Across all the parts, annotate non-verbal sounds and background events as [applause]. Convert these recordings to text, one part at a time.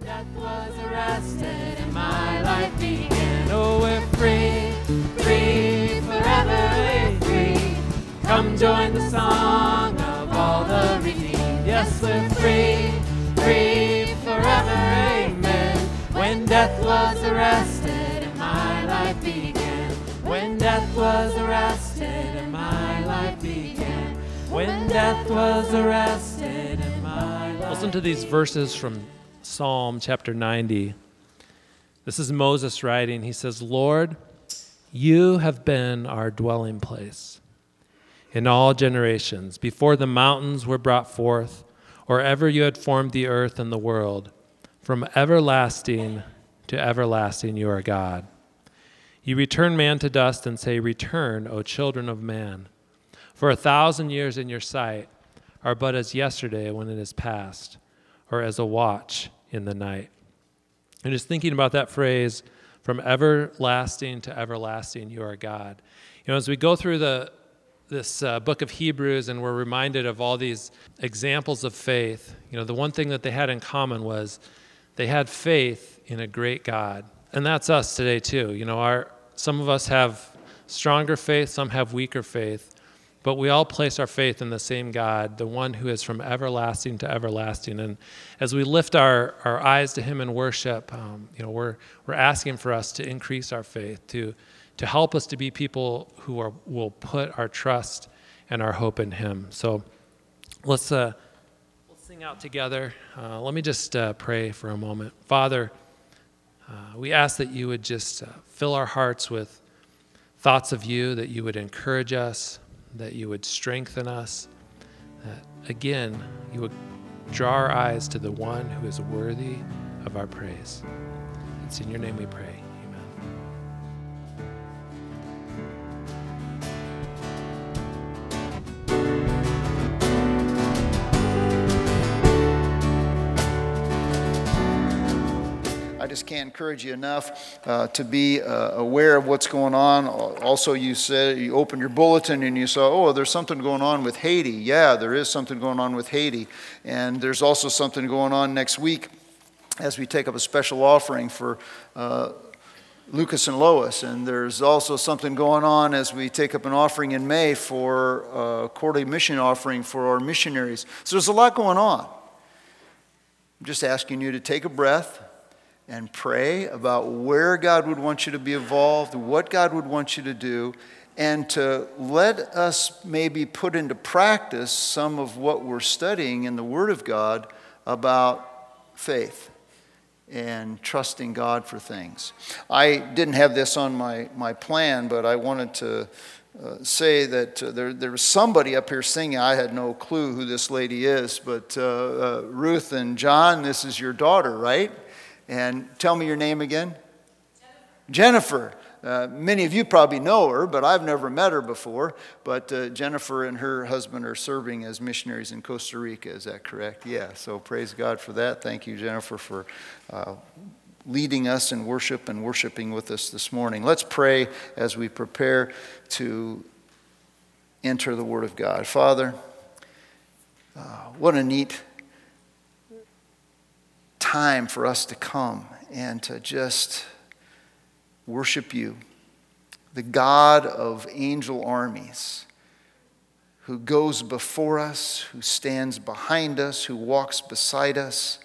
Death was arrested and my life began. Oh, we're free, free, forever. Come join the song of all the redeemed. Yes, we're free, free, forever, amen. When death was arrested and my life began. When death was arrested and my life began. When death was arrested and my life Listen to these verses from Psalm chapter 90. This is Moses writing. He says, Lord, you have been our dwelling place in all generations, before the mountains were brought forth, or ever you had formed the earth and the world. From everlasting to everlasting, you are God. You return man to dust and say, Return, O children of man. For a thousand years in your sight are but as yesterday when it is past, or as a watch in the night. And just thinking about that phrase, from everlasting to everlasting, you are God. You know, as we go through the this uh, book of Hebrews and we're reminded of all these examples of faith, you know, the one thing that they had in common was they had faith in a great God. And that's us today too. You know, our some of us have stronger faith, some have weaker faith, but we all place our faith in the same God, the one who is from everlasting to everlasting. And as we lift our, our eyes to Him in worship, um, you know, we're, we're asking for us to increase our faith, to, to help us to be people who are, will put our trust and our hope in Him. So let's, uh, let's sing out together. Uh, let me just uh, pray for a moment. Father, uh, we ask that you would just uh, fill our hearts with thoughts of you, that you would encourage us, that you would strengthen us, that again, you would draw our eyes to the one who is worthy of our praise. It's in your name we pray. Just can't encourage you enough uh, to be uh, aware of what's going on. Also, you said you opened your bulletin and you saw, oh, there's something going on with Haiti. Yeah, there is something going on with Haiti. And there's also something going on next week as we take up a special offering for. Uh, Lucas and Lois, and there's also something going on as we take up an offering in May for a quarterly mission offering for our missionaries. So there's a lot going on. I'm just asking you to take a breath, and pray about where God would want you to be involved, what God would want you to do, and to let us maybe put into practice some of what we're studying in the Word of God about faith and trusting God for things. I didn't have this on my, my plan, but I wanted to uh, say that uh, there, there was somebody up here singing. I had no clue who this lady is, but uh, uh Ruth and John, this is your daughter, right? And tell me your name again. Jennifer. Jennifer. Uh, many of you probably know her, but I've never met her before. But uh, Jennifer and her husband are serving as missionaries in Costa Rica. Is that correct? Yeah. So praise God for that. Thank you, Jennifer, for uh, leading us in worship and worshiping with us this morning. Let's pray as we prepare to enter the Word of God. Father, uh, what a neat time for us to come and to just worship you, the God of angel armies, who goes before us, who stands behind us, who walks beside us,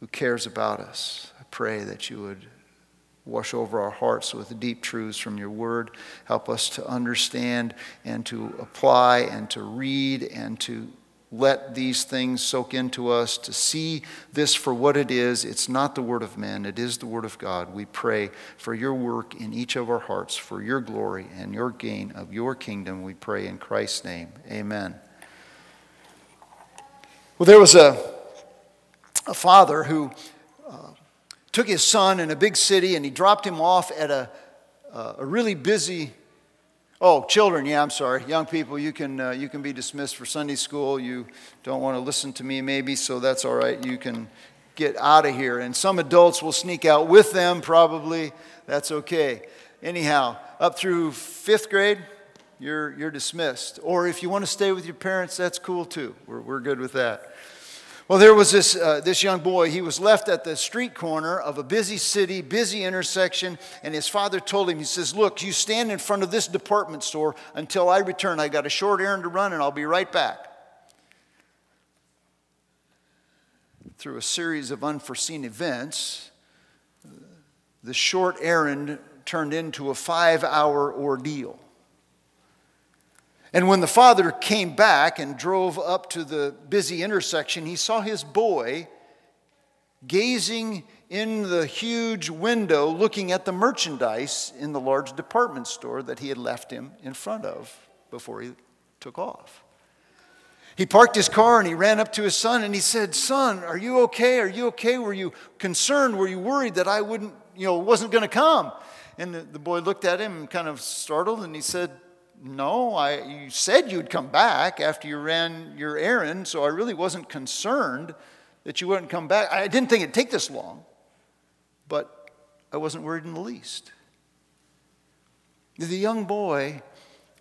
who cares about us. I pray that you would wash over our hearts with deep truths from your word. Help us to understand and to apply and to read and to let these things soak into us to see this for what it is. It's not the Word of men, it is the Word of God. We pray for your work in each of our hearts, for your glory and your gain of your kingdom. We pray in Christ's name. Amen. Well, there was a, a father who uh, took his son in a big city and he dropped him off at a, uh, a really busy Oh, children, yeah, I'm sorry. Young people, you can, uh, you can be dismissed for Sunday school. You don't want to listen to me, maybe, so that's all right. You can get out of here. And some adults will sneak out with them, probably. That's okay. Anyhow, up through fifth grade, you're, you're dismissed. Or if you want to stay with your parents, that's cool too. We're, we're good with that. Well, there was this, uh, this young boy. He was left at the street corner of a busy city, busy intersection, and his father told him, He says, Look, you stand in front of this department store until I return. I got a short errand to run, and I'll be right back. Through a series of unforeseen events, the short errand turned into a five hour ordeal. And when the father came back and drove up to the busy intersection, he saw his boy gazing in the huge window looking at the merchandise in the large department store that he had left him in front of before he took off. He parked his car and he ran up to his son and he said, Son, are you okay? Are you okay? Were you concerned? Were you worried that I wouldn't, you know, wasn't going to come? And the, boy looked at him kind of startled and he said, no, I, you said you'd come back after you ran your errand, so I really wasn't concerned that you wouldn't come back. I didn't think it'd take this long, but I wasn't worried in the least. The young boy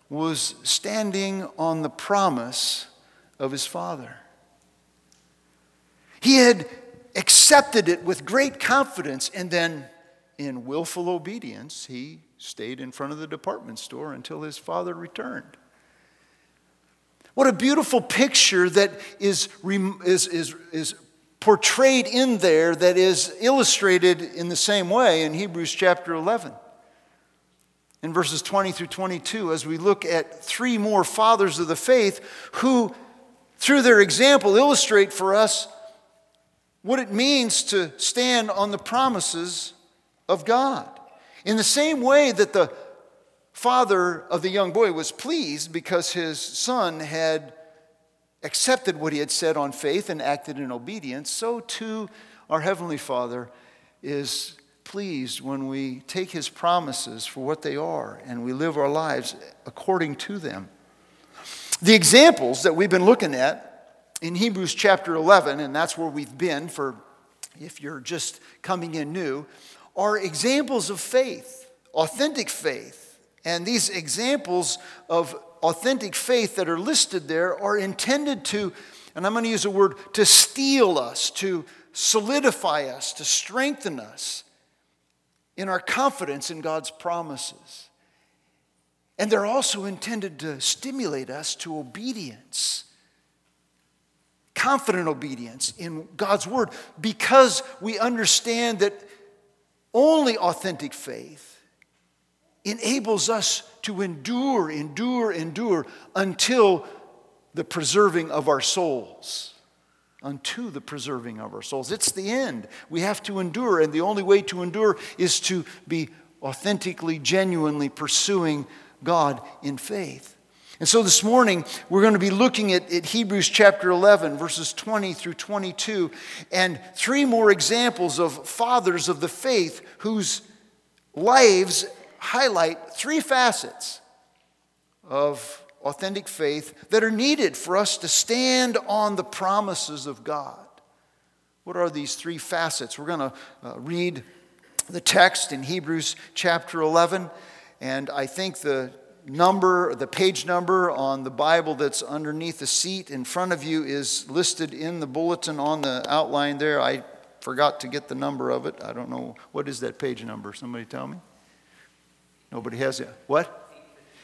was standing on the promise of his father. He had accepted it with great confidence, and then in willful obedience, he stayed in front of the department store until his father returned. What a beautiful picture that is, is, is, is portrayed in there that is illustrated in the same way in Hebrews chapter 11. In verses 20 through 22, as we look at three more fathers of the faith who, through their example, illustrate for us what it means to stand on the promises of God. In the same way that the father of the young boy was pleased because his son had accepted what he had said on faith and acted in obedience, so too our Heavenly Father is pleased when we take his promises for what they are and we live our lives according to them. The examples that we've been looking at in Hebrews chapter 11, and that's where we've been for if you're just coming in new, are examples of faith, authentic faith. And these examples of authentic faith that are listed there are intended to, and I'm going to use a word, to steel us, to solidify us, to strengthen us in our confidence in God's promises. And they're also intended to stimulate us to obedience, confident obedience in God's word, because we understand that only authentic faith enables us to endure, endure, endure until the preserving of our souls. Unto the preserving of our souls. It's the end. We have to endure, and the only way to endure is to be authentically, genuinely pursuing God in faith. And so this morning, we're going to be looking at, at, Hebrews chapter 11, verses 20 through 22, and three more examples of fathers of the faith whose lives highlight three facets of authentic faith that are needed for us to stand on the promises of God. What are these three facets? We're going to uh, read the text in Hebrews chapter 11, and I think the number, the page number on the Bible that's underneath the seat in front of you is listed in the bulletin on the outline there. I forgot to get the number of it. I don't know. What is that page number? Somebody tell me? Nobody has it. What?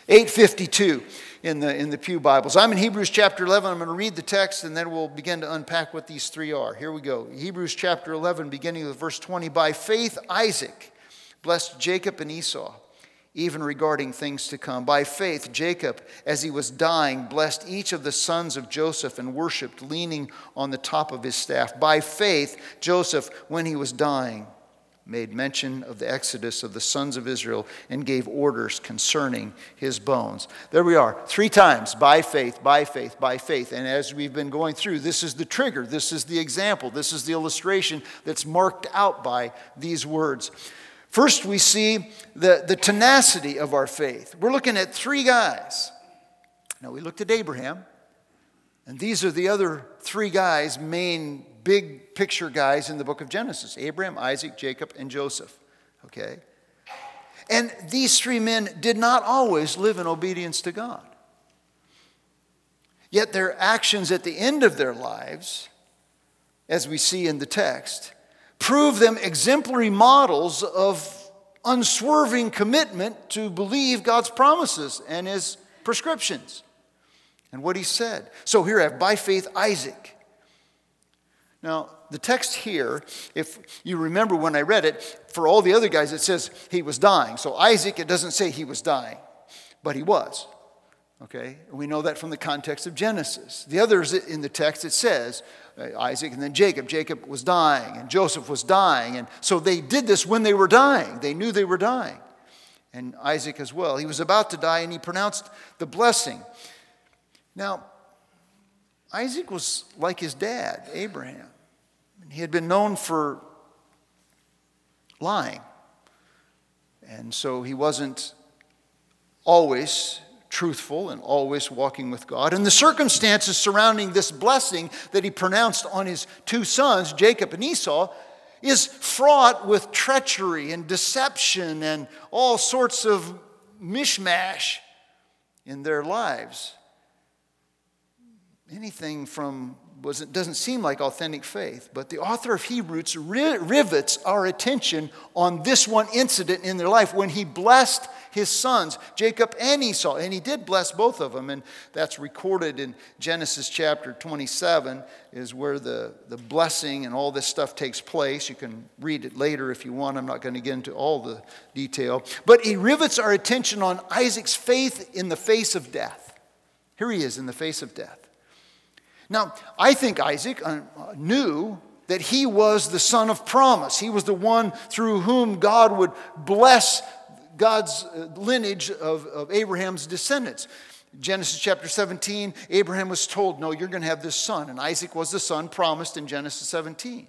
852 in the, in the Pew Bibles. I'm in Hebrews chapter 11. I'm going to read the text and then we'll begin to unpack what these three are. Here we go. Hebrews chapter 11, beginning with verse 20. By faith, Isaac blessed Jacob and Esau even regarding things to come. By faith, Jacob, as he was dying, blessed each of the sons of Joseph and worshiped, leaning on the top of his staff. By faith, Joseph, when he was dying, made mention of the exodus of the sons of Israel and gave orders concerning his bones. There we are, three times by faith, by faith, by faith. And as we've been going through, this is the trigger, this is the example, this is the illustration that's marked out by these words. First, we see the, the tenacity of our faith. We're looking at three guys. Now, we looked at Abraham, and these are the other three guys, main big picture guys in the book of Genesis Abraham, Isaac, Jacob, and Joseph. Okay? And these three men did not always live in obedience to God. Yet their actions at the end of their lives, as we see in the text, prove them exemplary models of unswerving commitment to believe God's promises and his prescriptions and what he said. So here I have by faith Isaac. Now, the text here, if you remember when I read it, for all the other guys, it says he was dying. So Isaac, it doesn't say he was dying, but he was. Okay? We know that from the context of Genesis. The others in the text, it says Uh, Isaac and then Jacob. Jacob was dying and Joseph was dying. And so they did this when they were dying. They knew they were dying. And Isaac as well. He was about to die and he pronounced the blessing. Now, Isaac was like his dad, Abraham. He had been known for lying. And so he wasn't always truthful and always walking with God. And the circumstances surrounding this blessing that he pronounced on his two sons, Jacob and Esau, is fraught with treachery and deception and all sorts of mishmash in their lives. Anything from was doesn't seem like authentic faith, but the author of Hebrews rivets our attention on this one incident in their life when he blessed his sons, Jacob and Esau. And he did bless both of them. And that's recorded in Genesis chapter 27, is where the, the blessing and all this stuff takes place. You can read it later if you want. I'm not going to get into all the detail. But he rivets our attention on Isaac's faith in the face of death. Here he is in the face of death. Now, I think Isaac uh, knew that he was the son of promise. He was the one through whom God would bless God's uh, lineage of, of Abraham's descendants. Genesis chapter 17, Abraham was told, No, you're going to have this son. And Isaac was the son promised in Genesis 17.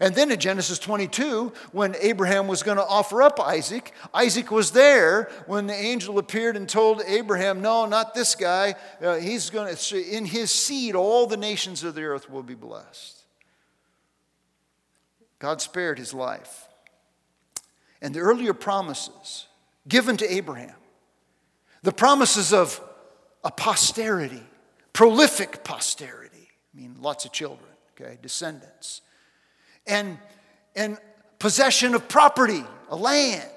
And then in Genesis 22, when Abraham was going to offer up Isaac, Isaac was there when the angel appeared and told Abraham, No, not this guy. Uh, he's going to, in his seed, all the nations of the earth will be blessed. God spared his life. And the earlier promises given to Abraham. The promises of a posterity, prolific posterity. I mean, lots of children, okay, descendants. And, and possession of property, a land.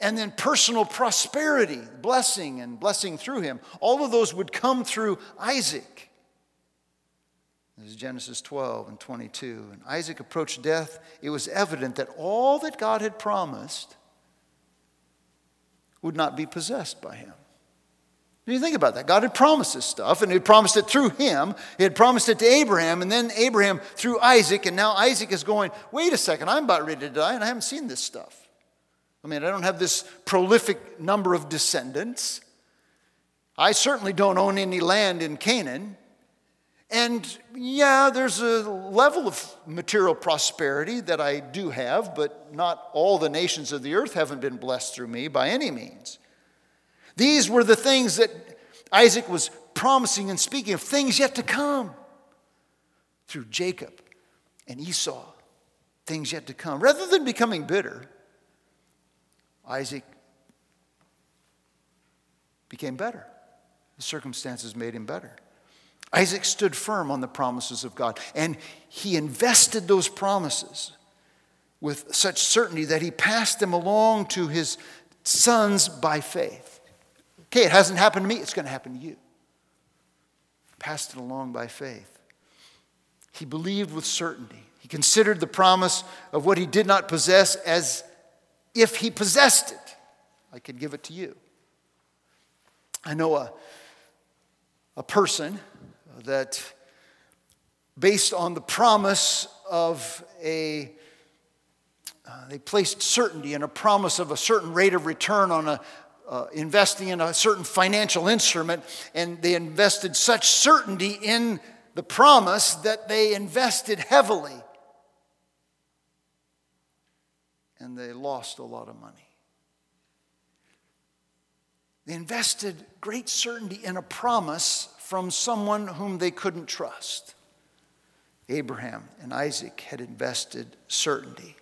And then personal prosperity, blessing and blessing through him. All of those would come through Isaac. This is Genesis 12 and 22. And Isaac approached death. It was evident that all that God had promised would not be possessed by him. Do you think about that? God had promised this stuff, and He promised it through him. He had promised it to Abraham, and then Abraham through Isaac, and now Isaac is going, wait a second, I'm about ready to die, and I haven't seen this stuff. I mean, I don't have this prolific number of descendants. I certainly don't own any land in Canaan. And yeah, there's a level of material prosperity that I do have, but not all the nations of the earth haven't been blessed through me by any means. These were the things that Isaac was promising and speaking of, things yet to come through Jacob and Esau, things yet to come. Rather than becoming bitter, Isaac became better. The circumstances made him better. Isaac stood firm on the promises of God, and he invested those promises with such certainty that he passed them along to his sons by faith. Okay, it hasn't happened to me, it's going to happen to you. Passed it along by faith. He believed with certainty. He considered the promise of what he did not possess as if he possessed it. I could give it to you. I know a, a person that based on the promise of a uh, they placed certainty and a promise of a certain rate of return on a, uh, investing in a certain financial instrument, and they invested such certainty in the promise that they invested heavily. And they lost a lot of money. They invested great certainty in a promise from someone whom they couldn't trust. Abraham and Isaac had invested certainty.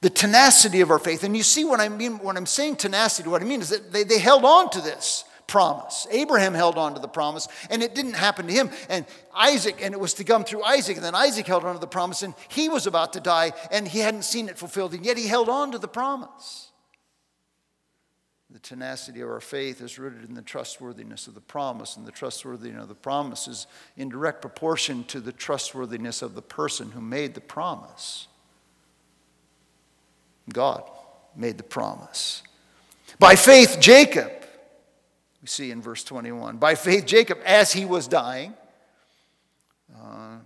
The tenacity of our faith. And you see what I mean when I'm saying tenacity, what I mean is that they, they held on to this promise. Abraham held on to the promise, and it didn't happen to him. And Isaac, and it was to come through Isaac, and then Isaac held on to the promise, and he was about to die, and he hadn't seen it fulfilled, and yet he held on to the promise. The tenacity of our faith is rooted in the trustworthiness of the promise, and the trustworthiness of the promise is in direct proportion to the trustworthiness of the person who made the promise. God made the promise. By faith, Jacob we see in verse 21. By faith, Jacob, as he was dying, uh,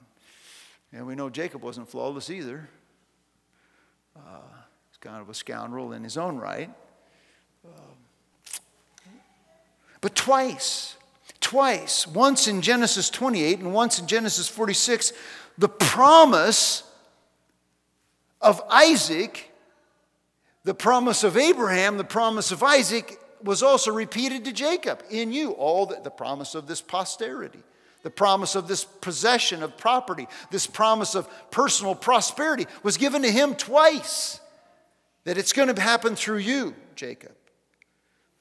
and we know Jacob wasn't flawless either. Uh, he's kind of a scoundrel in his own right. But twice, twice, once in Genesis 28 and once in Genesis 46, the promise of Isaac, the promise of Abraham, the promise of Isaac was also repeated to Jacob in you, all the, the promise of this posterity, the promise of this possession of property, this promise of personal prosperity was given to him twice. That it's going to happen through you, Jacob.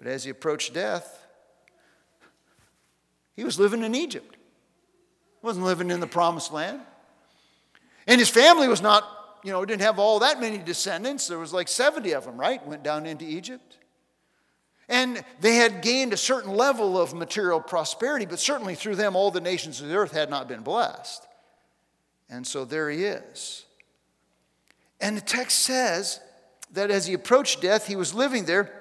But as he approached death, he was living in Egypt. He wasn't living in the promised land. And his family was not, you know, didn't have all that many descendants. There was like 70 of them, right? Went down into Egypt. And they had gained a certain level of material prosperity, but certainly through them, all the nations of the earth had not been blessed. And so there he is. And the text says that as he approached death, he was living there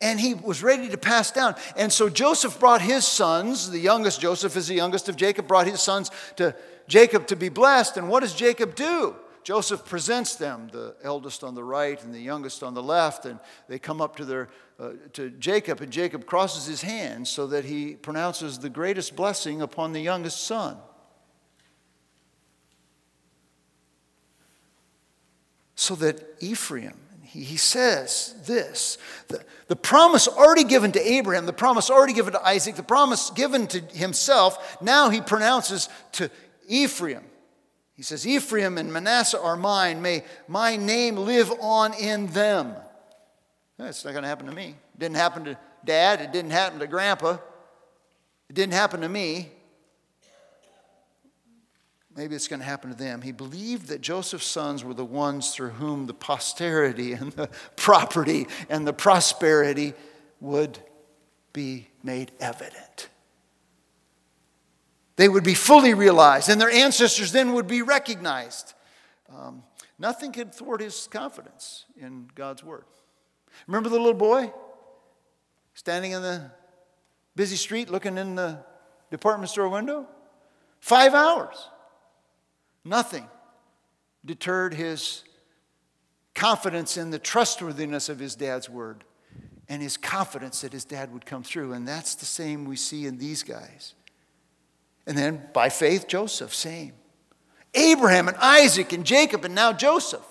and he was ready to pass down. And so Joseph brought his sons, the youngest, Joseph is the youngest of Jacob, brought his sons to Jacob to be blessed. And what does Jacob do? Joseph presents them, the eldest on the right and the youngest on the left, and they come up to, their, uh, to Jacob, and Jacob crosses his hands so that he pronounces the greatest blessing upon the youngest son. So that Ephraim, he, he says this the, the promise already given to Abraham, the promise already given to Isaac, the promise given to himself, now he pronounces to Ephraim he says, Ephraim and Manasseh are mine. May my name live on in them. That's not going to happen to me. It didn't happen to dad. It didn't happen to grandpa. It didn't happen to me. Maybe it's going to happen to them. He believed that Joseph's sons were the ones through whom the posterity [laughs] and the property and the prosperity would be made evident they would be fully realized, and their ancestors then would be recognized. Um, nothing could thwart his confidence in God's word. Remember the little boy standing in the busy street looking in the department store window? Five hours. Nothing deterred his confidence in the trustworthiness of his dad's word and his confidence that his dad would come through. And that's the same we see in these guys. And then by faith, Joseph, same. Abraham and Isaac and Jacob and now Joseph.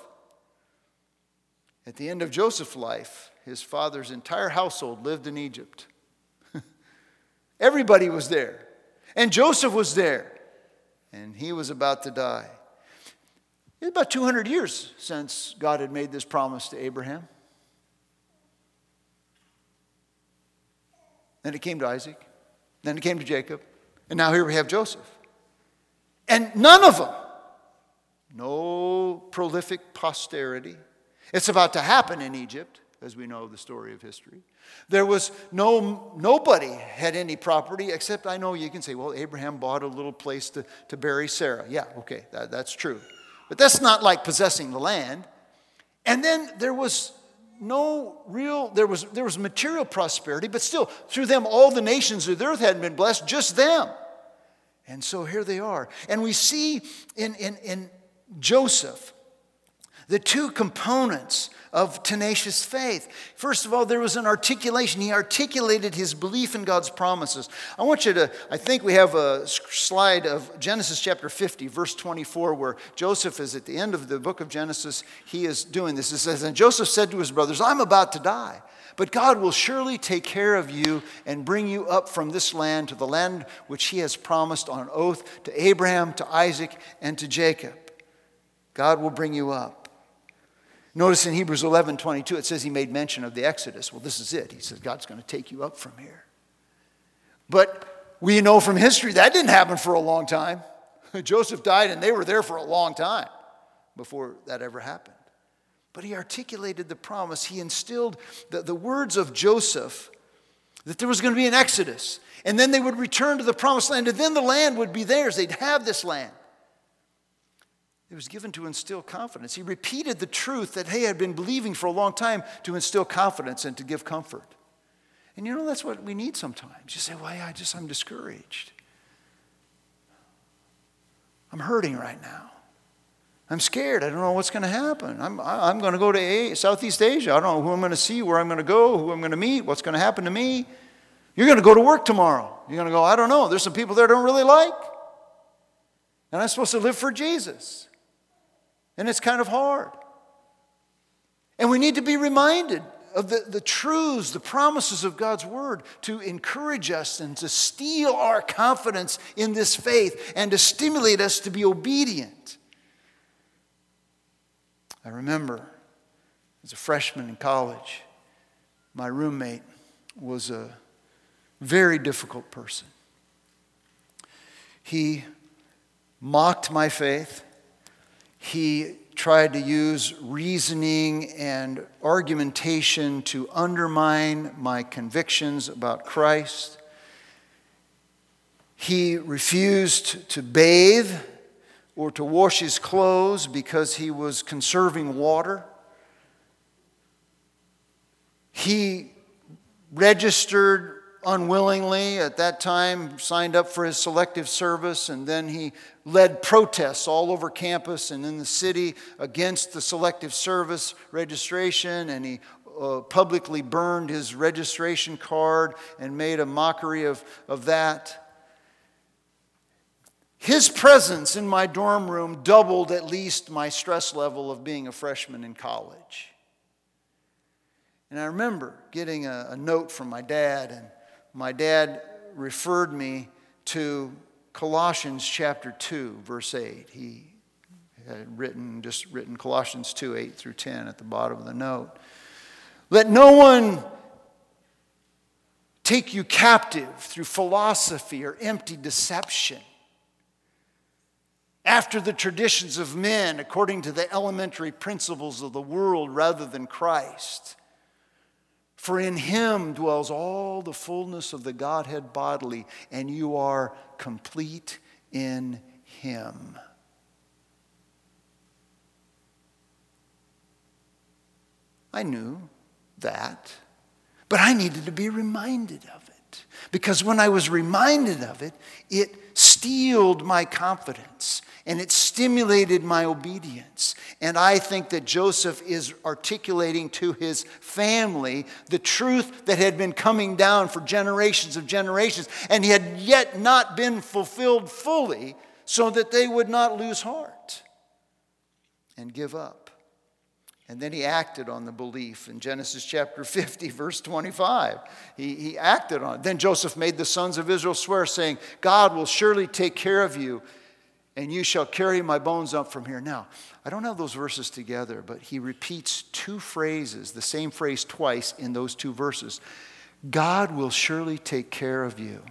At the end of Joseph's life, his father's entire household lived in Egypt. [laughs] Everybody was there. And Joseph was there. And he was about to die. It's about 200 years since God had made this promise to Abraham. Then it came to Isaac. Then it came to Jacob. And now here we have Joseph. And none of them, no prolific posterity. It's about to happen in Egypt, as we know the story of history. There was no, nobody had any property except I know you can say, well, Abraham bought a little place to, to bury Sarah. Yeah, okay, that, that's true. But that's not like possessing the land. And then there was no real there was there was material prosperity but still through them all the nations of the earth hadn't been blessed just them and so here they are and we see in in, in joseph the two components of tenacious faith. First of all, there was an articulation. He articulated his belief in God's promises. I want you to, I think we have a slide of Genesis chapter 50, verse 24, where Joseph is at the end of the book of Genesis. He is doing this. It says, And Joseph said to his brothers, I'm about to die. But God will surely take care of you and bring you up from this land to the land which he has promised on oath to Abraham, to Isaac, and to Jacob. God will bring you up. Notice in Hebrews 11 22, it says he made mention of the Exodus. Well, this is it. He says, God's going to take you up from here. But we know from history that didn't happen for a long time. [laughs] Joseph died and they were there for a long time before that ever happened. But he articulated the promise. He instilled the, the words of Joseph that there was going to be an exodus. And then they would return to the promised land, and then the land would be theirs. They'd have this land. It was given to instill confidence. He repeated the truth that he had been believing for a long time to instill confidence and to give comfort. And you know, that's what we need sometimes. You say, well, yeah, I just, I'm discouraged. I'm hurting right now. I'm scared. I don't know what's going to happen. I'm, I'm going to go to a- Southeast Asia. I don't know who I'm going to see, where I'm going to go, who I'm going to meet, what's going to happen to me. You're going to go to work tomorrow. You're going to go, I don't know. There's some people there I don't really like. And I'm supposed to live for Jesus. And it's kind of hard. And we need to be reminded of the, the truths, the promises of God's word to encourage us and to steel our confidence in this faith and to stimulate us to be obedient. I remember as a freshman in college, my roommate was a very difficult person. He mocked my faith. He tried to use reasoning and argumentation to undermine my convictions about Christ. He refused to bathe or to wash his clothes because he was conserving water. He registered unwillingly at that time, signed up for his selective service, and then he led protests all over campus and in the city against the selective service registration, and he uh, publicly burned his registration card and made a mockery of, of that. His presence in my dorm room doubled at least my stress level of being a freshman in college. And I remember getting a, a, note from my dad, and my dad referred me to Colossians chapter 2, verse 8. He had written, just written Colossians 2, 8 through 10 at the bottom of the note. Let no one take you captive through philosophy or empty deception after the traditions of men, according to the elementary principles of the world rather than Christ. For in him dwells all the fullness of the Godhead bodily, and you are complete in him. I knew that, but I needed to be reminded of it. Because when I was reminded of it, it steeled my confidence and it stimulated my obedience. And I think that Joseph is articulating to his family the truth that had been coming down for generations of generations and had yet not been fulfilled fully so that they would not lose heart and give up. And then he acted on the belief in Genesis chapter [laughs] 50, verse 25. He, he acted on it. Then Joseph made the sons of Israel swear, saying, God will surely take care of you and you shall carry my bones up from here. Now, I don't have those verses together, but he repeats two phrases, the same phrase twice in those two verses. God will surely take care of you.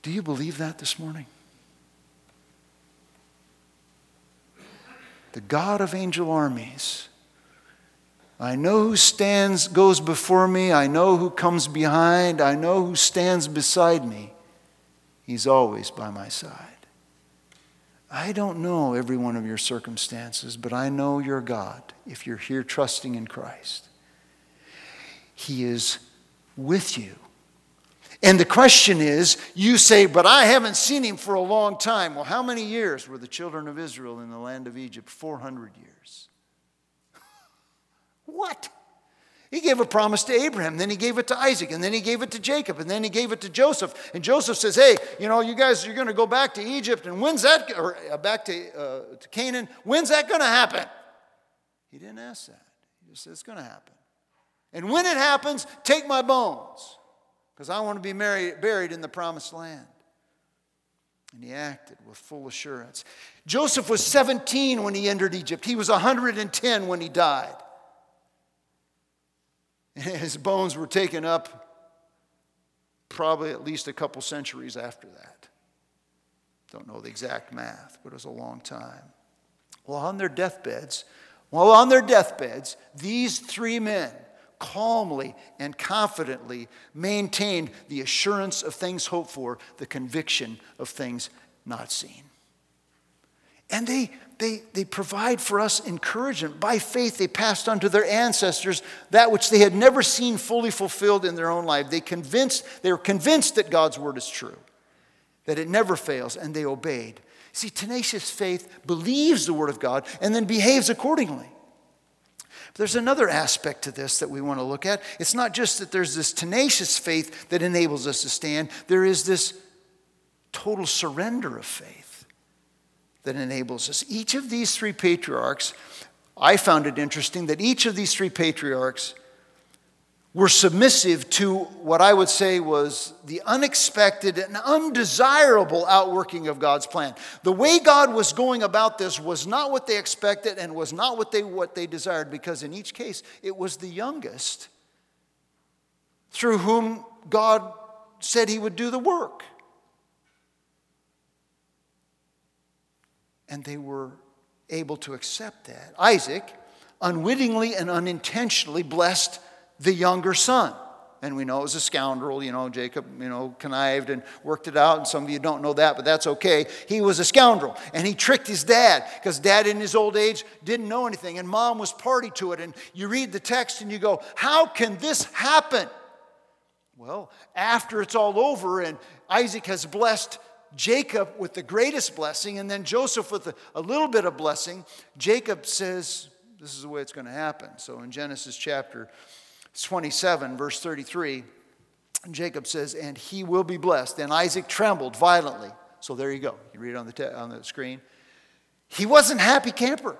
Do you believe that this morning? The God of angel armies I know who stands, goes before me. I know who comes behind. I know who stands beside me. He's always by my side. I don't know every one of your circumstances, but I know your God if you're here trusting in Christ. He is with you. And the question is you say, but I haven't seen him for a long time. Well, how many years were the children of Israel in the land of Egypt? 400 years. [laughs] What? He gave a promise to Abraham, then he gave it to Isaac, and then he gave it to Jacob, and then he gave it to Joseph. And Joseph says, Hey, you know, you guys, you're going to go back to Egypt, and when's that, or uh, back to, uh, to Canaan, when's that going to happen? He didn't ask that. He just said, It's going to happen. And when it happens, take my bones, because I want to be married, buried in the promised land. And he acted with full assurance. Joseph was 17 when he entered Egypt, he was 110 when he died. [laughs] His bones were taken up probably at least a couple centuries after that. Don't know the exact math, but it was a long time. Well, on their deathbeds, while on their deathbeds, these three men calmly and confidently maintained the assurance of things hoped for, the conviction of things not seen. And they, they, they provide for us encouragement. By faith, they passed on to their ancestors that which they had never seen fully fulfilled in their own life. They, convinced, they were convinced that God's word is true, that it never fails, and they obeyed. See, tenacious faith believes the word of God and then behaves accordingly. But there's another aspect to this that we want to look at. It's not just that there's this tenacious faith that enables us to stand, there is this total surrender of faith that enables us. Each of these three patriarchs, I found it interesting that each of these three patriarchs were submissive to what I would say was the unexpected and undesirable outworking of God's plan. The way God was going about this was not what they expected and was not what they, what they desired, because in each case, it was the youngest through whom God said he would do the work. and they were able to accept that. Isaac unwittingly and unintentionally blessed the younger son. And we know it was a scoundrel, you know, Jacob, you know, connived and worked it out. And some of you don't know that, but that's okay. He was a scoundrel. And he tricked his dad because dad, in his old age, didn't know anything. And mom was party to it. And you read the text and you go, How can this happen? Well, after it's all over and Isaac has blessed Jacob with the greatest blessing, and then Joseph with a, a little bit of blessing, Jacob says, This is the way it's going to happen. So in Genesis chapter 27, verse 33, Jacob says, And he will be blessed. And Isaac trembled violently. So there you go. You read it on the, te- on the screen. He wasn't happy camper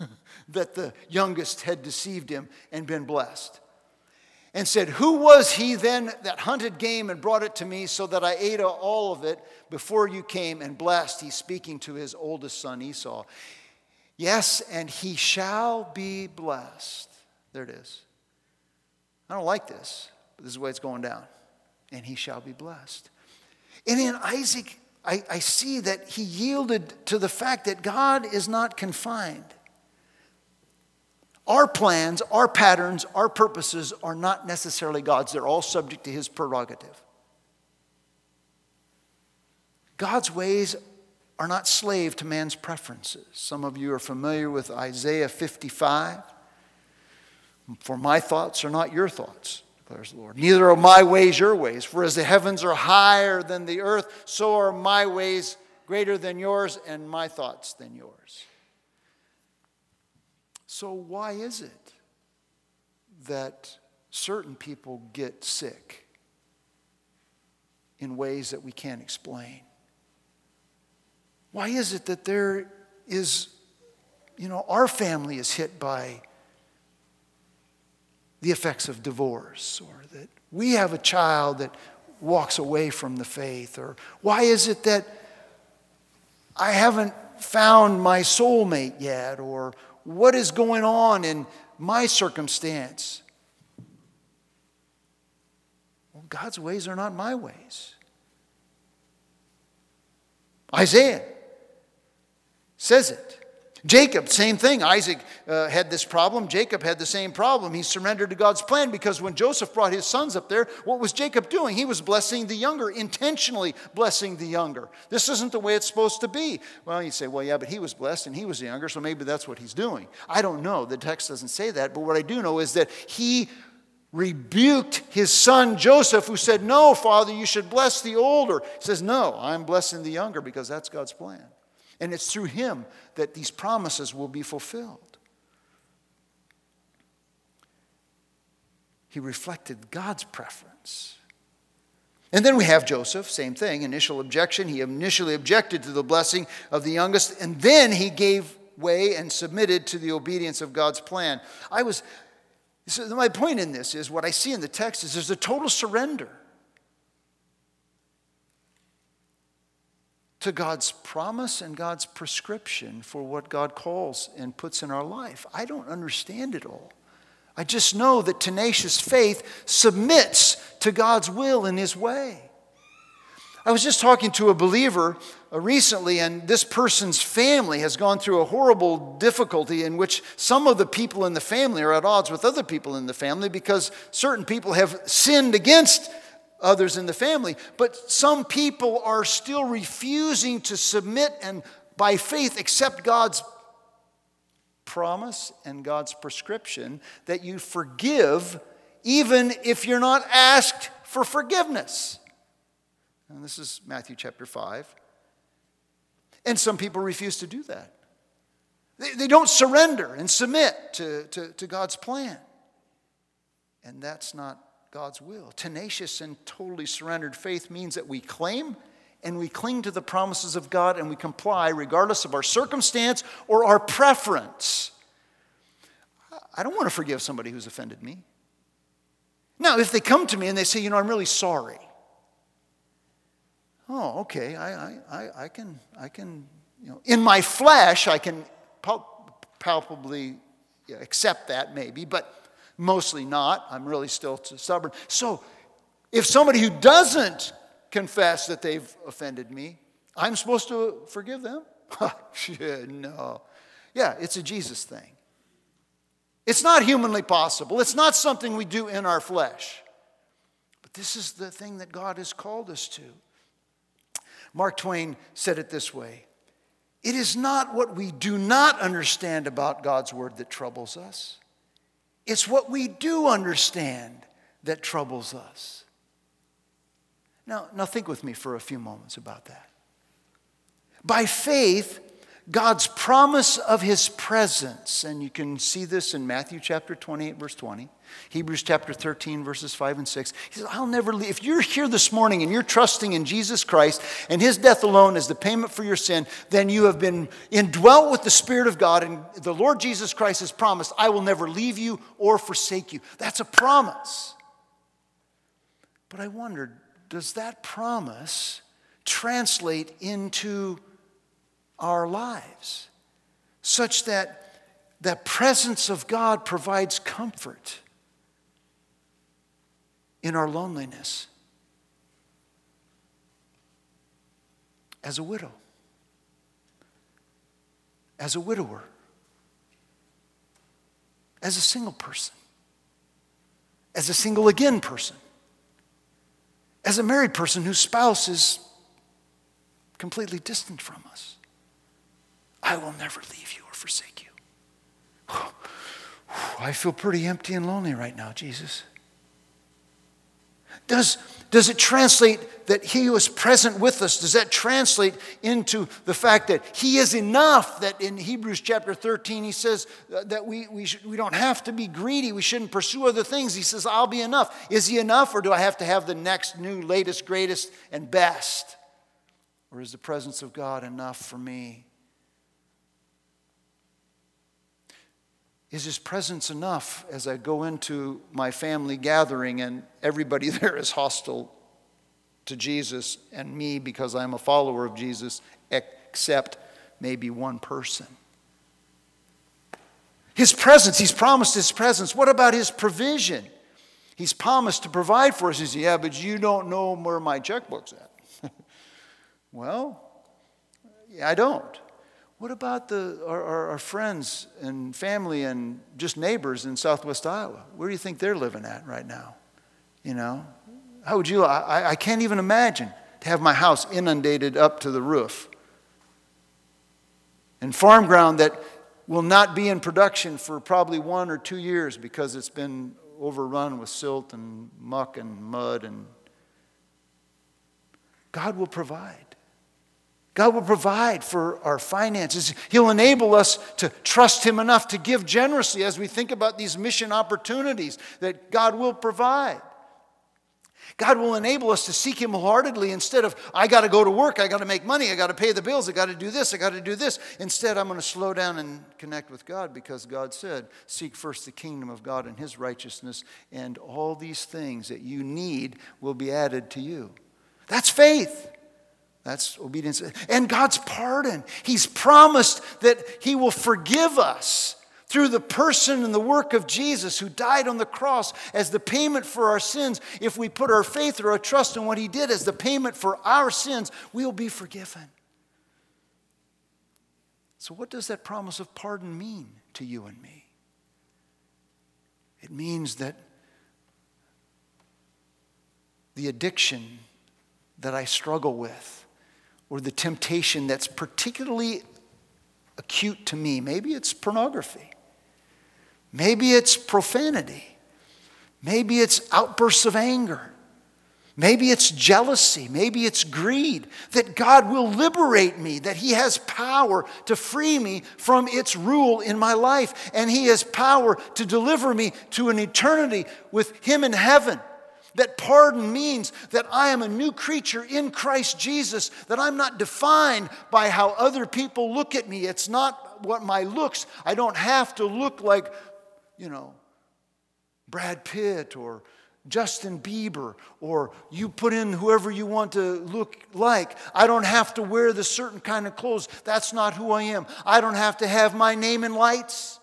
[laughs] that the youngest had deceived him and been blessed and said, Who was he then that hunted game and brought it to me so that I ate all of it before you came and blessed? He's speaking to his oldest son Esau. Yes, and he shall be blessed. There it is. I don't like this, but this is the way it's going down. And he shall be blessed. And in Isaac, I, I see that he yielded to the fact that God is not confined. Our plans, our patterns, our purposes are not necessarily God's. They're all subject to His prerogative. God's ways are not slave to man's preferences. Some of you are familiar with Isaiah 55. For my thoughts are not your thoughts, declares the Lord. Neither are my ways your ways. For as the heavens are higher than the earth, so are my ways greater than yours, and my thoughts than yours. So, why is it that certain people get sick in ways that we can't explain? Why is it that there is, you know, our family is hit by the effects of divorce, or that we have a child that walks away from the faith, or why is it that I haven't found my soulmate yet, or what is going on in my circumstance? Well, God's ways are not my ways. Isaiah says it. Jacob, same thing. Isaac uh, had this problem. Jacob had the same problem. He surrendered to God's plan because when Joseph brought his sons up there, what was Jacob doing? He was blessing the younger, intentionally blessing the younger. This isn't the way it's supposed to be. Well, you say, well, yeah, but he was blessed and he was the younger, so maybe that's what he's doing. I don't know. The text doesn't say that, but what I do know is that he rebuked his son Joseph, who said, No, father, you should bless the older. He says, No, I'm blessing the younger because that's God's plan. And it's through him that these promises will be fulfilled. He reflected God's preference. And then we have Joseph, same thing, initial objection. He initially objected to the blessing of the youngest, and then he gave way and submitted to the obedience of God's plan. I was, so my point in this is what I see in the text is there's a total surrender. To God's promise and God's prescription for what God calls and puts in our life. I don't understand it all. I just know that tenacious faith submits to God's will in His way. I was just talking to a believer uh, recently, and this person's family has gone through a horrible difficulty in which some of the people in the family are at odds with other people in the family because certain people have sinned against others in the family. But some people are still refusing to submit and by faith accept God's promise and God's prescription that you forgive even if you're not asked for forgiveness. And this is Matthew chapter 5. And some people refuse to do that. They, they don't surrender and submit to, to, to God's plan. And that's not God's will. Tenacious and totally surrendered faith means that we claim and we cling to the promises of God and we comply regardless of our circumstance or our preference. I don't want to forgive somebody who's offended me. Now, if they come to me and they say, you know, I'm really sorry. Oh, okay, I, I, I, can, I can, you know, in my flesh, I can palpably accept that maybe, but mostly not. I'm really still stubborn. So, if somebody who doesn't confess that they've offended me, I'm supposed to forgive them? [laughs] no. Yeah, it's a Jesus thing. It's not humanly possible. It's not something we do in our flesh. But this is the thing that God has called us to. Mark Twain said it this way It is not what we do not understand about God's word that troubles us, it's what we do understand that troubles us. Now, now think with me for a few moments about that. By faith, God's promise of his presence, and you can see this in Matthew chapter 28, verse 20. Hebrews chapter 13, verses 5 and 6. He says, I'll never leave. If you're here this morning and you're trusting in Jesus Christ and his death alone as the payment for your sin, then you have been indwelt with the Spirit of God, and the Lord Jesus Christ has promised, I will never leave you or forsake you. That's a promise. But I wondered, does that promise translate into our lives such that the presence of God provides comfort? In our loneliness as a widow, as a widower, as a single person, as a single again person, as a married person whose spouse is completely distant from us. I will never leave you or forsake you. [sighs] I feel pretty empty and lonely right now, Jesus. Does, does it translate that He was present with us? Does that translate into the fact that He is enough? That in Hebrews chapter 13, He says uh, that we, we, should, we don't have to be greedy. We shouldn't pursue other things. He says, I'll be enough. Is He enough, or do I have to have the next, new, latest, greatest, and best? Or is the presence of God enough for me? Is his presence enough as I go into my family gathering and everybody [laughs] there is hostile to Jesus and me because I'm a follower of Jesus, except maybe one person? His presence, he's promised his presence. What about his provision? He's promised to provide for us. He says, Yeah, but you don't know where my checkbook's at. [laughs] well, I don't. What about the, our, our, our, friends and family and just neighbors in southwest Iowa? Where do you think they're living at right now? You know, how would you? I, I can't even imagine to have my house inundated up to the roof. And farm ground that will not be in production for probably one or two years because it's been overrun with silt and muck and mud and God will provide. God will provide for our finances. He'll enable us to trust Him enough to give generously as we think about these mission opportunities that God will provide. God will enable us to seek Him wholeheartedly instead of, I got to go to work, I got to make money, I got to pay the bills, I got to do this, I got to do this. Instead, I'm going to slow down and connect with God because God said, Seek first the kingdom of God and His righteousness, and all these things that you need will be added to you. That's faith. That's obedience. And God's pardon. He's promised that He will forgive us through the person and the work of Jesus who died on the cross as the payment for our sins. If we put our faith or our trust in what He did as the payment for our sins, we'll be forgiven. So, what does that promise of pardon mean to you and me? It means that the addiction that I struggle with, or the temptation that's particularly acute to me, maybe it's pornography, maybe it's profanity, maybe it's outbursts of anger. Maybe it's jealousy. Maybe it's greed. That God will liberate me, that He has power to free me from its rule in my life, and He has power to deliver me to an eternity with Him in heaven. That pardon means that I am a new creature in Christ Jesus, that I'm not defined by how other people look at me. It's not what my looks, I don't have to look like, you know, Brad Pitt or Justin Bieber, or you put in whoever you want to look like. I don't have to wear the certain kind of clothes. That's not who I am. I don't have to have my name in lights.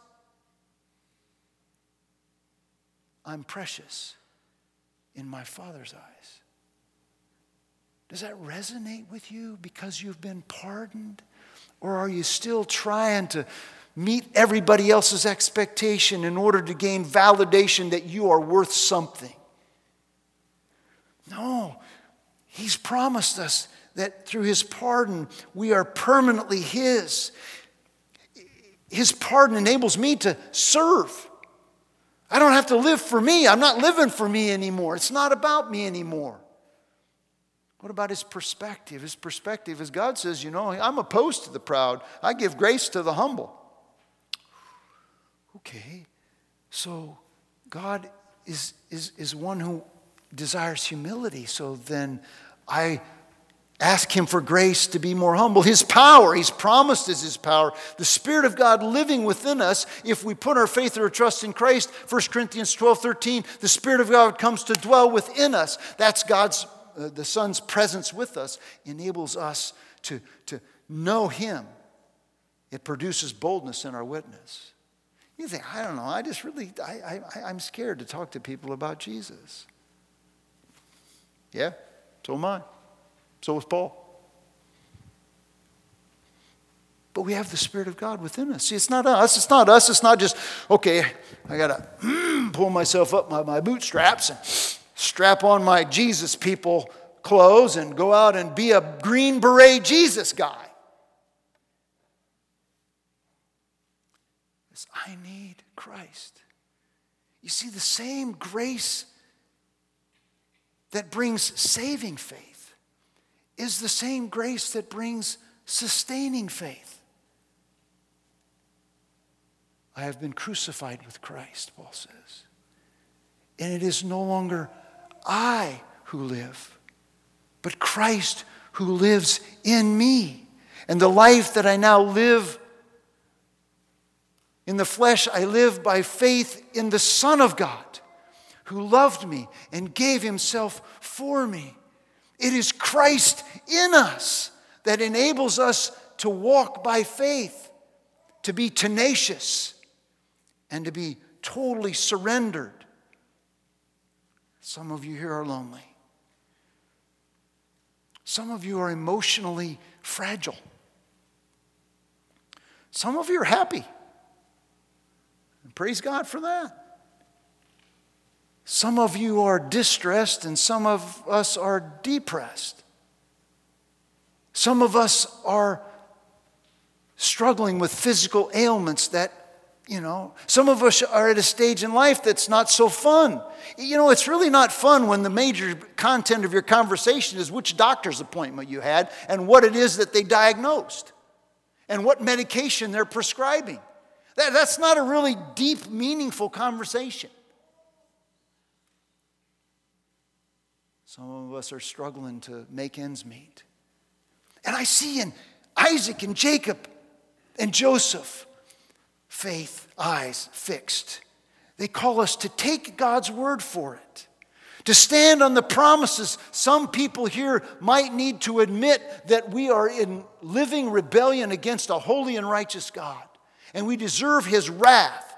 I'm precious in my Father's eyes. Does that resonate with you because you've been pardoned? Or are you still trying to meet everybody else's expectation in order to gain validation that you are worth something? No, He's promised us that through His pardon, we are permanently His. His pardon enables me to serve. I don't have to live for me. I'm not living for me anymore. It's not about me anymore. What about his perspective? His perspective is God says, you know, I'm opposed to the proud, I give grace to the humble. Okay, so God is, is, is one who desires humility. So then I ask him for grace to be more humble. His power, he's promised us his power. The Spirit of God living within us, if we put our faith or our trust in Christ, 1 Corinthians 12 13, the Spirit of God comes to dwell within us. That's God's, uh, the Son's presence with us, enables us to, to know him. It produces boldness in our witness. You think, I don't know, I just really, I, I, I'm scared to talk to people about Jesus. Yeah, so am I. So was Paul. But we have the Spirit of God within us. See, it's not us. It's not us. It's not just, okay, I got to [clears throat] pull myself up my, my bootstraps and strap on my Jesus people clothes and go out and be a Green Beret Jesus guy. It's, I need Christ. You see, the same grace that brings saving faith is the same grace that brings sustaining faith. I have been crucified with Christ, Paul says. And it is no longer I who live, but Christ who lives in me. And the life that I now live in the flesh, I live by faith in the Son of God who loved me and gave himself for me. It is Christ in us that enables us to walk by faith, to be tenacious, and to be totally surrendered. Some of you here are lonely. Some of you are emotionally fragile. Some of you are happy. And praise God for that. Some of you are distressed, and some of us are depressed. Some of us are struggling with physical ailments that, you know, some of us are at a stage in life that's not so fun. You know, it's really not fun when the major content of your conversation is which doctor's appointment you had and what it is that they diagnosed and what medication they're prescribing. That, that's not a really deep, meaningful conversation. Some of us are struggling to make ends meet. And I see in Isaac and Jacob and Joseph faith, eyes fixed. They call us to take God's word for it, To stand on the promises, some people here might need to admit that we are in living rebellion against a holy and righteous God, and we deserve His wrath.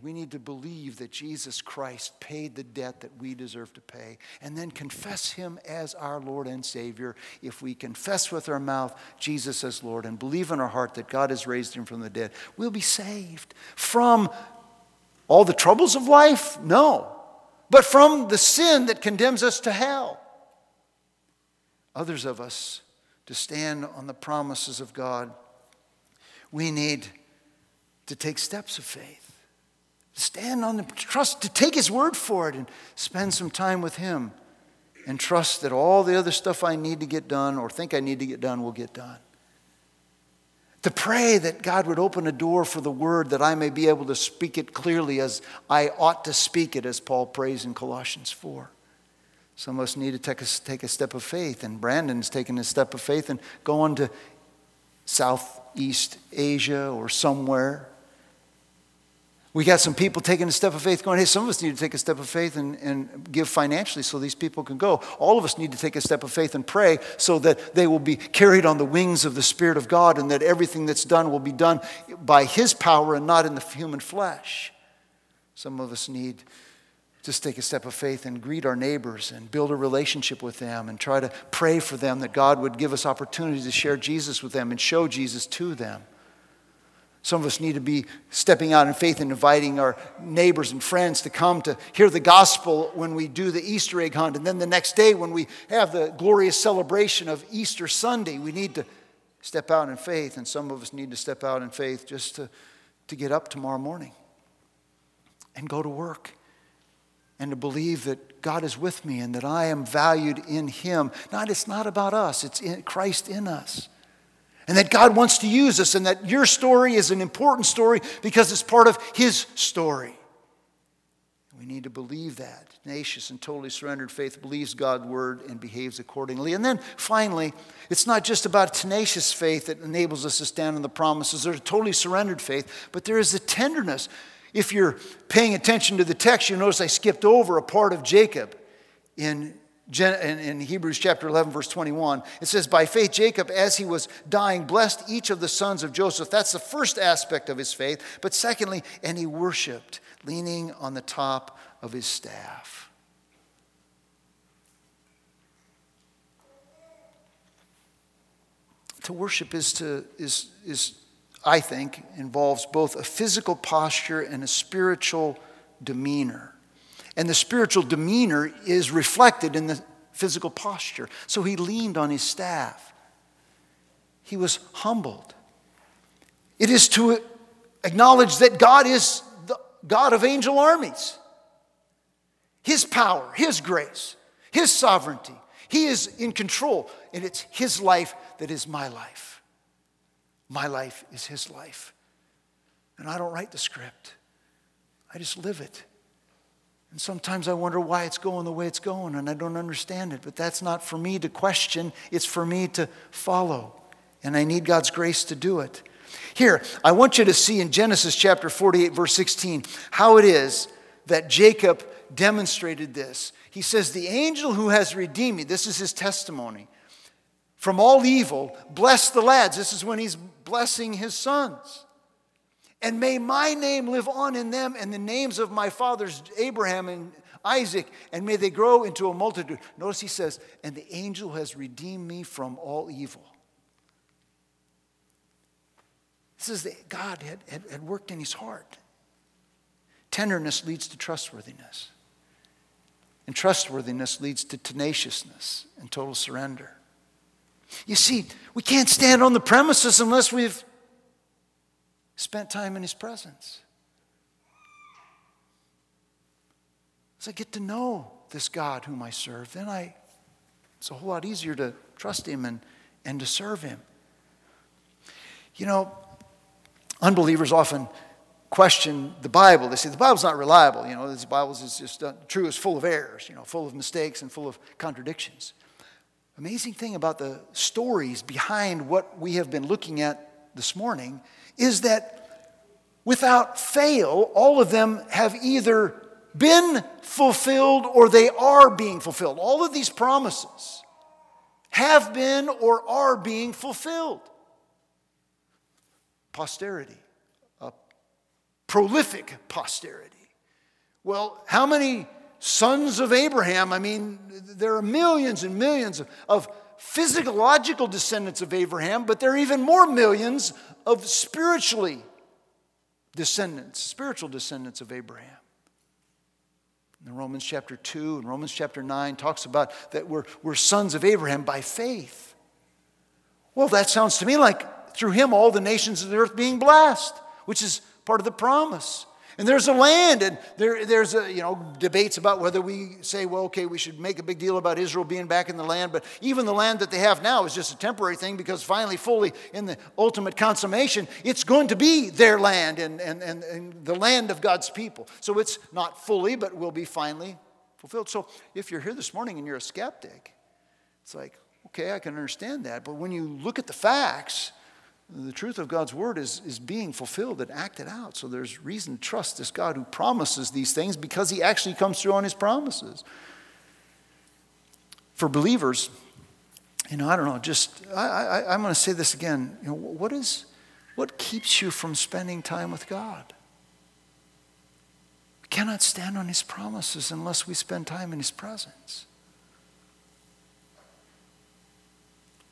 And we need to believe that Jesus Christ paid the debt that we deserve to pay, and then confess Him as our Lord and Savior. If we confess with our mouth Jesus as Lord and believe in our heart that God has raised Him from the dead, we'll be saved from all the troubles of life? No but from the sin that condemns us to hell. Others of us, to stand on the promises of God, we need to take steps of faith. Stand on the trust, to take His word for it and spend some time with Him and trust that all the other stuff I need to get done or think I need to get done will get done to pray that God would open a door for the word that I may be able to speak it clearly as I ought to speak it, as Paul prays in Colossians 4. Some of us need to take a, take a step of faith, and Brandon's taken a step of faith and going to Southeast Asia or somewhere we got some people taking a step of faith going, hey, some of us need to take a step of faith and, and give financially so these people can go. All of us need to take a step of faith and pray so that they will be carried on the wings of the Spirit of God and that everything that's done will be done by His power and not in the human flesh. Some of us need just take a step of faith and greet our neighbors and build a relationship with them and try to pray for them that God would give us opportunities to share Jesus with them and show Jesus to them. Some of us need to be stepping out in faith and inviting our neighbors and friends to come to hear the gospel when we do the Easter egg hunt. And then the next day, when we have the glorious celebration of Easter Sunday, we need to step out in faith. And some of us need to step out in faith just to, to get up tomorrow morning and go to work and to believe that God is with me and that I am valued in Him. Not, it's not about us, it's in Christ in us and that God wants to use us, and that your story is an important story because it's part of His story. We need to believe that. Tenacious and totally surrendered faith believes God's word and behaves accordingly. And then finally, it's not just about tenacious faith that enables us to stand on the promises. There's a totally surrendered faith, but there is a tenderness. If you're paying attention to the text, you notice I skipped over a part of Jacob in in Hebrews chapter 11, verse 21. It says, By faith, Jacob, as he was dying, blessed each of the sons of Joseph. That's the first aspect of his faith. But secondly, and he worshiped, leaning on the top of his staff. To worship is to, is, is, I think, involves both a physical posture and a spiritual demeanor. And the spiritual demeanor is reflected in the physical posture. So he leaned on his staff. He was humbled. It is to acknowledge that God is the God of angel armies. His power, His grace, His sovereignty. He is in control, and it's His life that is my life. My life is His life. And I don't write the script, I just live it. And sometimes I wonder why it's going the way it's going, and I don't understand it. But that's not for me to question, it's for me to follow. And I need God's grace to do it. Here, I want you to see in Genesis chapter 48, verse 16, how it is that Jacob demonstrated this. He says, The angel who has redeemed me, this is his testimony, from all evil, bless the lads. This is when he's blessing his sons. And may my name live on in them and the names of my fathers, Abraham and Isaac, and may they grow into a multitude. Notice he says, and the angel has redeemed me from all evil. This is that God had, had, had worked in his heart. Tenderness leads to trustworthiness. And trustworthiness leads to tenaciousness and total surrender. You see, we can't stand on the premises unless we've spent time in His presence. As I get to know this God whom I serve, then I, it's a whole lot easier to trust Him and, and to serve Him. You know, unbelievers often question the Bible. They say the Bible's not reliable. You know, the Bible is just uh, true. It's full of errors. You know, full of mistakes and full of contradictions. Amazing thing about the stories behind what we have been looking at this morning is that without fail, all of them have either been fulfilled or they are being fulfilled. All of these promises have been or are being fulfilled. Posterity, a prolific posterity. Well, how many sons of Abraham? I mean, there are millions and millions of, of physiological descendants of Abraham, but there are even more millions of spiritually descendants, spiritual descendants of Abraham. In Romans chapter 2 and Romans chapter 9 talks about that we're, we're sons of Abraham by faith. Well, that sounds to me like through him all the nations of the earth being blessed, which is part of the promise. And there's a land, and there, there's a, you know debates about whether we say, well, okay, we should make a big deal about Israel being back in the land. But even the land that they have now is just a temporary thing because finally, fully in the ultimate consummation, it's going to be their land and, and, and, and the land of God's people. So it's not fully, but will be finally fulfilled. So if you're here this morning and you're a skeptic, it's like, okay, I can understand that. But when you look at the facts, the truth of God's word is, is being fulfilled and acted out. So there's reason to trust this God who promises these things because he actually comes through on his promises. For believers, you know, I don't know, just, I, I, I'm going to say this again. You know, what is, what keeps you from spending time with God? We cannot stand on his promises unless we spend time in his presence.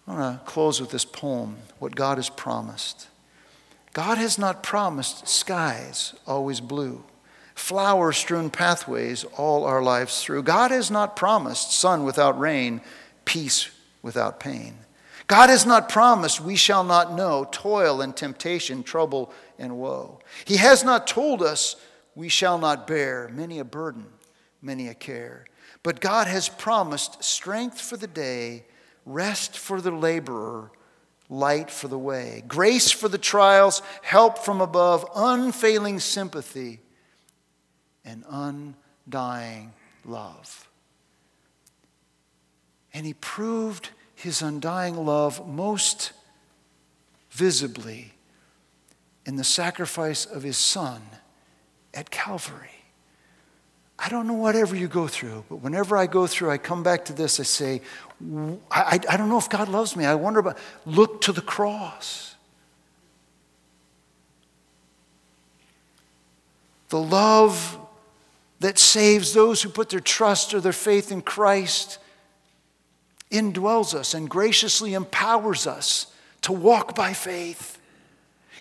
I want to close with this poem What God Has Promised. God has not promised skies always blue, flower strewn pathways all our lives through. God has not promised sun without rain, peace without pain. God has not promised we shall not know toil and temptation, trouble and woe. He has not told us we shall not bear many a burden, many a care. But God has promised strength for the day rest for the laborer, light for the way, grace for the trials, help from above, unfailing sympathy, and undying love. And he proved his undying love most visibly in the sacrifice of his son at Calvary. I don't know whatever you go through, but whenever I go through, I come back to this. I say, I, I, don't know if God loves me. I wonder about, look to the cross. The love that saves those who put their trust or their faith in Christ indwells us and graciously empowers us to walk by faith.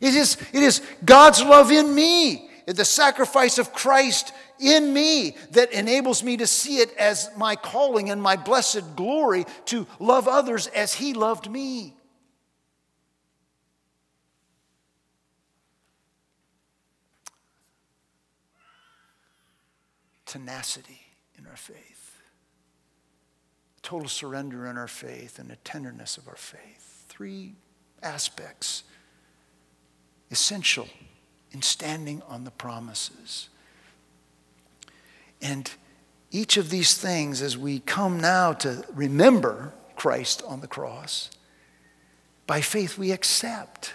It is, it is God's love in me, the sacrifice of Christ in me that enables me to see it as my calling and my blessed glory to love others as He loved me. Tenacity in our faith, total surrender in our faith, and a tenderness of our faith. Three aspects essential in standing on the promises. And each of these things, as we come now to remember Christ on the cross, by faith we accept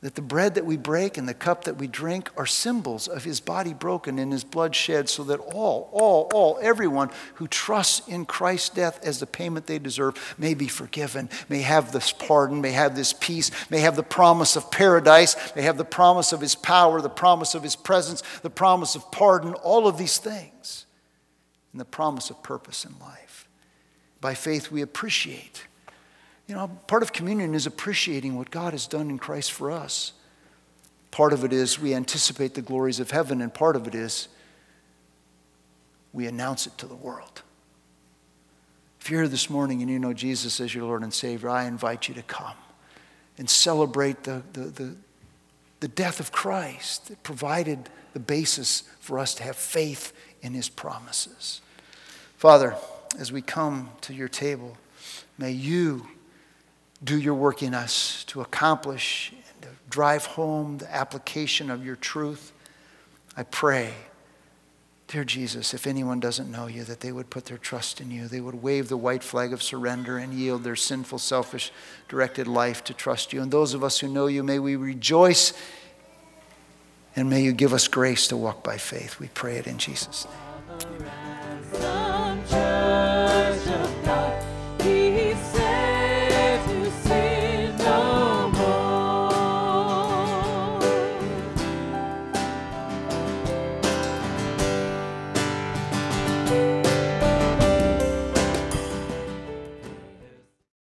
that the bread that we break and the cup that we drink are symbols of his body broken and his blood shed so that all, all, all, everyone who trusts in Christ's death as the payment they deserve may be forgiven, may have this pardon, may have this peace, may have the promise of paradise, may have the promise of his power, the promise of his presence, the promise of pardon, all of these things, and the promise of purpose in life. By faith, we appreciate you know, part of communion is appreciating what God has done in Christ for us. Part of it is we anticipate the glories of heaven, and part of it is we announce it to the world. If you're here this morning and you know Jesus as your Lord and Savior, I invite you to come and celebrate the, the, the, the death of Christ that provided the basis for us to have faith in His promises. Father, as we come to your table, may you do your work in us to accomplish and to drive home the application of your truth. I pray, dear Jesus, if anyone doesn't know you, that they would put their trust in you. They would wave the white flag of surrender and yield their sinful, selfish, directed life to trust you. And those of us who know you, may we rejoice And may you give us grace to walk by faith. We pray it in Jesus' name.